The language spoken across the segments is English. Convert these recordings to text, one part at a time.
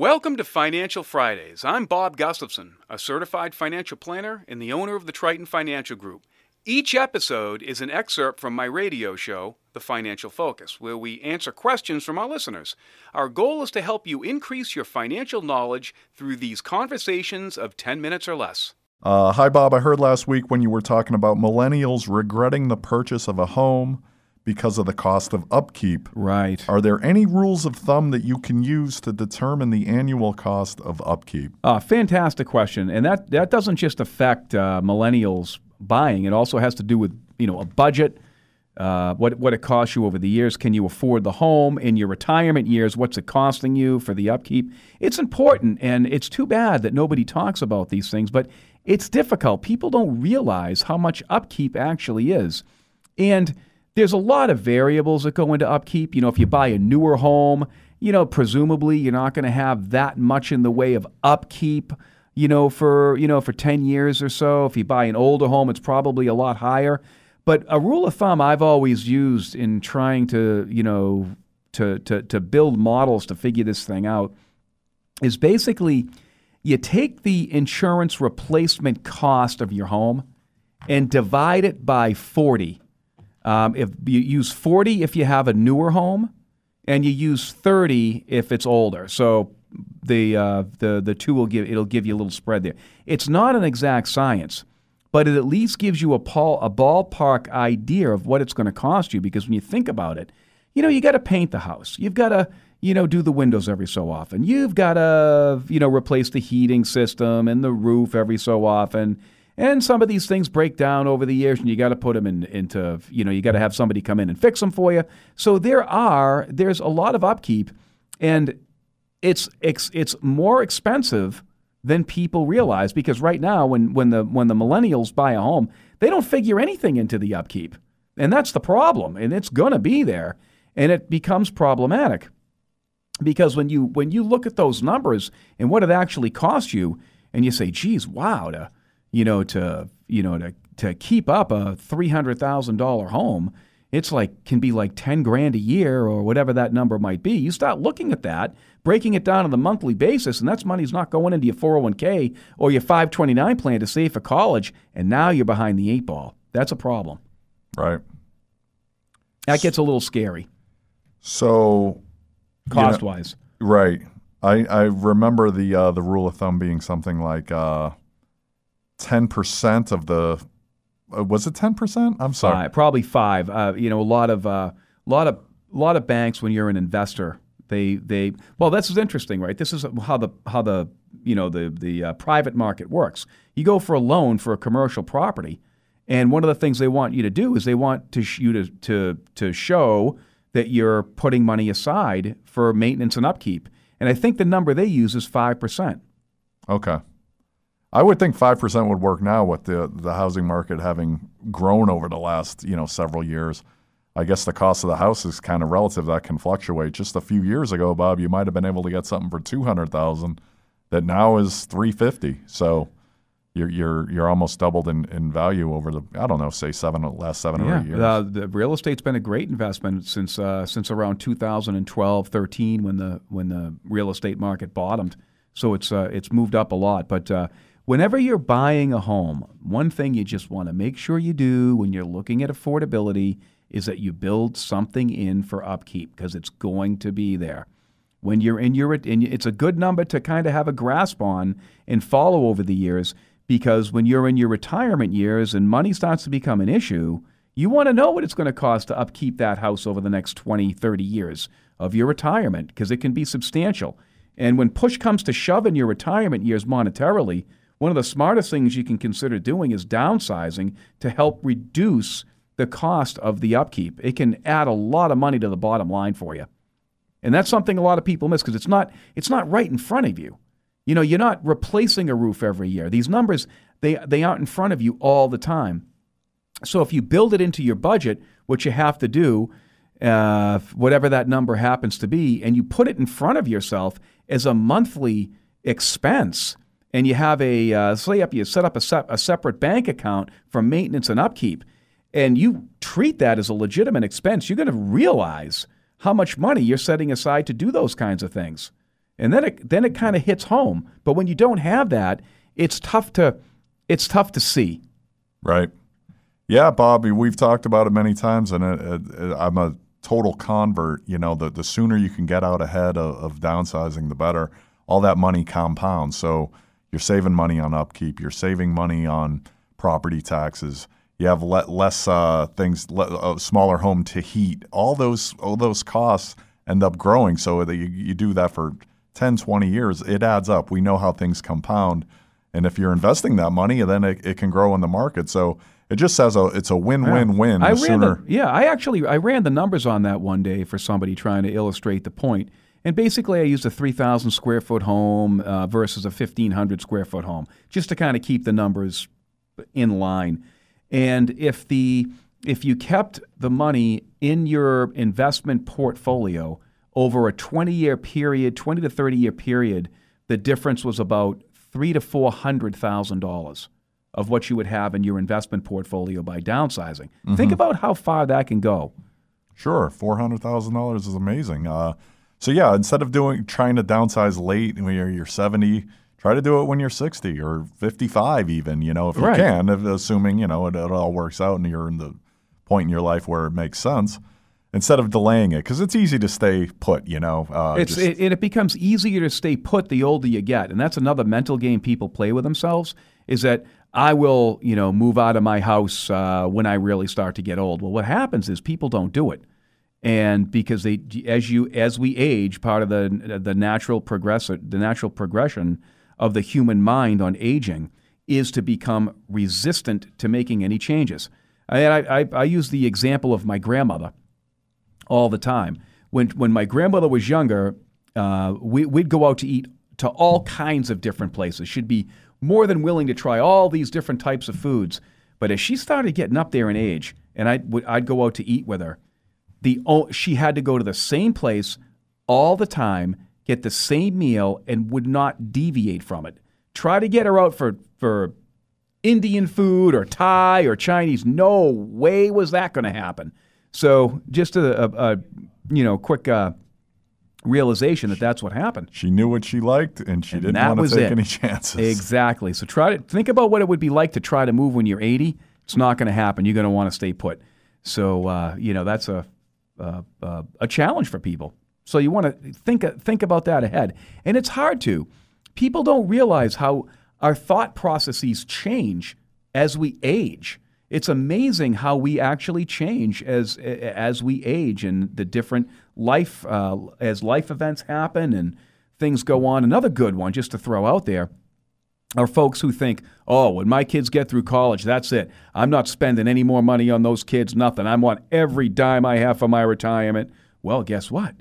Welcome to Financial Fridays. I'm Bob Gustafson, a certified financial planner and the owner of the Triton Financial Group. Each episode is an excerpt from my radio show, The Financial Focus, where we answer questions from our listeners. Our goal is to help you increase your financial knowledge through these conversations of 10 minutes or less. Uh, hi, Bob. I heard last week when you were talking about millennials regretting the purchase of a home because of the cost of upkeep. Right. Are there any rules of thumb that you can use to determine the annual cost of upkeep? Uh, fantastic question, and that that doesn't just affect uh, millennials buying. It also has to do with you know a budget. Uh, what what it costs you over the years? Can you afford the home in your retirement years? What's it costing you for the upkeep? It's important, and it's too bad that nobody talks about these things. But it's difficult. People don't realize how much upkeep actually is, and there's a lot of variables that go into upkeep. You know, if you buy a newer home, you know, presumably you're not going to have that much in the way of upkeep, you know, for, you know, for 10 years or so. If you buy an older home, it's probably a lot higher. But a rule of thumb I've always used in trying to, you know, to, to, to build models to figure this thing out is basically you take the insurance replacement cost of your home and divide it by 40 um, if you use 40 if you have a newer home, and you use 30 if it's older. So the uh, the the two will give it'll give you a little spread there. It's not an exact science, but it at least gives you a, pal, a ballpark idea of what it's going to cost you. Because when you think about it, you know you got to paint the house. You've got to you know do the windows every so often. You've got to you know replace the heating system and the roof every so often and some of these things break down over the years, and you got to put them in, into, you know, you got to have somebody come in and fix them for you. So there are, there's a lot of upkeep, and it's it's, it's more expensive than people realize because right now, when when the when the millennials buy a home, they don't figure anything into the upkeep, and that's the problem, and it's going to be there, and it becomes problematic because when you when you look at those numbers and what it actually costs you, and you say, "Geez, wow!" To you know, to you know to to keep up a three hundred thousand dollar home, it's like can be like ten grand a year or whatever that number might be. You start looking at that, breaking it down on a monthly basis, and that's money's not going into your four hundred one k or your five twenty nine plan to save for college, and now you're behind the eight ball. That's a problem. Right. That gets a little scary. So, cost wise. You know, right. I, I remember the uh, the rule of thumb being something like uh, ten percent of the. Uh, was it ten percent? I'm sorry. Five, probably five. Uh, you know, a lot of a uh, lot of a lot of banks when you're an investor, they they well, this is interesting, right? This is how the how the you know the the uh, private market works. You go for a loan for a commercial property, and one of the things they want you to do is they want to sh- you to to to show that you're putting money aside for maintenance and upkeep. And I think the number they use is five percent. Okay. I would think five percent would work now with the the housing market having grown over the last you know several years. I guess the cost of the house is kind of relative. That can fluctuate. Just a few years ago, Bob, you might have been able to get something for two hundred thousand, that now is three fifty. So you're you're you're almost doubled in, in value over the I don't know say seven last seven yeah. or eight years. Uh, the real estate's been a great investment since uh, since around 2012 13 when the when the real estate market bottomed. So it's uh, it's moved up a lot, but uh, Whenever you're buying a home, one thing you just want to make sure you do when you're looking at affordability is that you build something in for upkeep because it's going to be there. When you're in your, it's a good number to kind of have a grasp on and follow over the years because when you're in your retirement years and money starts to become an issue, you want to know what it's going to cost to upkeep that house over the next 20, 30 years of your retirement because it can be substantial. And when push comes to shove in your retirement years monetarily, one of the smartest things you can consider doing is downsizing to help reduce the cost of the upkeep. It can add a lot of money to the bottom line for you. And that's something a lot of people miss because it's not it's not right in front of you. You know, you're not replacing a roof every year. These numbers they they aren't in front of you all the time. So if you build it into your budget, what you have to do, uh, whatever that number happens to be, and you put it in front of yourself as a monthly expense, and you have a uh, say up you set up a, se- a separate bank account for maintenance and upkeep and you treat that as a legitimate expense you're going to realize how much money you're setting aside to do those kinds of things and then it then it kind of hits home. But when you don't have that, it's tough to it's tough to see. Right. Yeah, Bobby, we've talked about it many times, and it, it, I'm a total convert. You know, the, the sooner you can get out ahead of, of downsizing, the better. All that money compounds. So you're saving money on upkeep, you're saving money on property taxes. You have le- less uh, things, le- a smaller home to heat. All those, all those costs end up growing. So that you, you do that for 10, 20 years, it adds up. We know how things compound. And if you're investing that money, then it, it can grow in the market. So it just says a, it's a win-win-win. I ran sooner, the, yeah, I actually I ran the numbers on that one day for somebody trying to illustrate the point. And basically, I used a 3,000 square foot home uh, versus a 1,500 square foot home, just to kind of keep the numbers in line. And if the if you kept the money in your investment portfolio over a 20 year period, 20 to 30 year period, the difference was about three to four hundred thousand dollars of what you would have in your investment portfolio by downsizing. Mm-hmm. Think about how far that can go. Sure, four hundred thousand dollars is amazing. Uh, so yeah, instead of doing trying to downsize late when you're, you're seventy, try to do it when you're sixty or fifty-five, even. You know, if you Right. can, if, assuming you know it, it all works out and you're in the point in your life where it makes sense. Instead of delaying it, because it's easy to stay put. You know, uh, It's just- it, and it becomes easier to stay put the older you get, and that's another mental game people play with themselves. Is that I will you know move out of my house uh, when I really start to get old. Well, what happens is people don't do it, and because they as you as we age, part of the the natural progress the natural progression of the human mind on aging is to become resistant to making any changes. I, I, I use the example of my grandmother all the time. When when my grandmother was younger, uh, we, we'd go out to eat to all kinds of different places. She'd be more than willing to try all these different types of foods. But as she started getting up there in age, and I'd, would- I'd go out to eat with her, the she had to go to the same place all the time, get the same meal, and would not deviate from it. Try to get her out for for Indian food or Thai or Chinese. No way was that going to happen. So just a, a, a you know quick uh, realization that that's what happened. she knew what she liked, and she And didn't want to take it. any chances. Exactly. So try to think about what it would be like to try to move when you're 80. It's not going to happen. You're going to want to stay put. So uh, you know that's a uh, uh, a challenge for people. So you want to think think about that ahead, and it's hard to. People don't realize how our thought processes change as we age. It's amazing how we actually change as as we age and the different life uh, as life events happen and things go on. Another good one, just to throw out there, are folks who think, oh, when my kids get through college, that's it. I'm not spending any more money on those kids, nothing. I want every dime I have for my retirement. Well, guess what?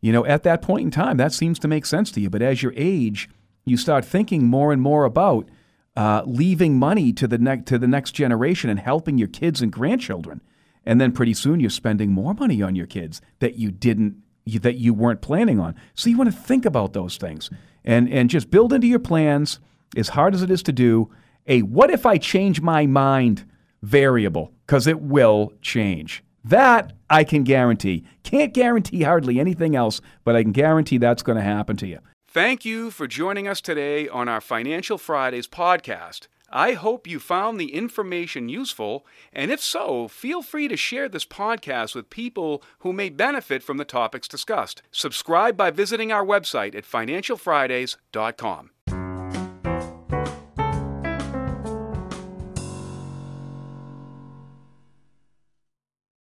You know, at that point in time, that seems to make sense to you. But as you age, you start thinking more and more about uh, leaving money to the, ne- to the next generation and helping your kids and grandchildren. And then pretty soon you're spending more money on your kids that you didn't you, that you weren't planning on. So you want to think about those things and and just build into your plans as hard as it is to do a what if I change my mind variable because it will change. That I can guarantee. Can't guarantee hardly anything else, but I can guarantee that's going to happen to you. Thank you for joining us today on our Financial Fridays podcast. I hope you found the information useful, and if so, feel free to share this podcast with people who may benefit from the topics discussed. Subscribe by visiting our website at financialfridays.com.